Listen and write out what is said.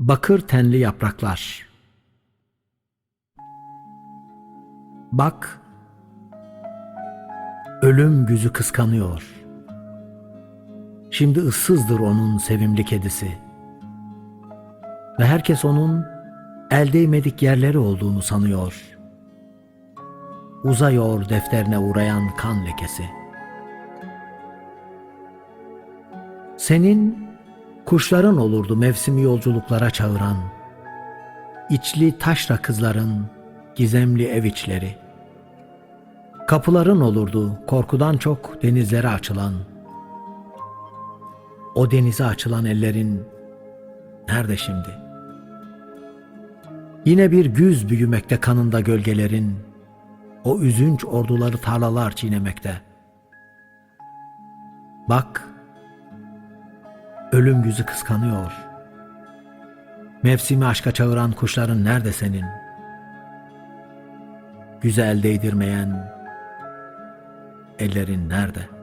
Bakır tenli yapraklar. Bak, ölüm güzü kıskanıyor. Şimdi ıssızdır onun sevimli kedisi. Ve herkes onun el değmedik yerleri olduğunu sanıyor. Uzıyor defterine uğrayan kan lekesi. Senin kuşların olurdu mevsimi yolculuklara çağıran, içli taşra kızların gizemli ev içleri. Kapıların olurdu korkudan çok denizlere açılan. O denize açılan ellerin nerede şimdi? Yine bir güz büyümekte kanında gölgelerin, o üzünç orduları tarlalar çiğnemekte. Bak, ölüm yüzü kıskanıyor. Mevsimi aşka çağıran kuşların nerede senin? Güzel değdirmeyen ellerin nerede?''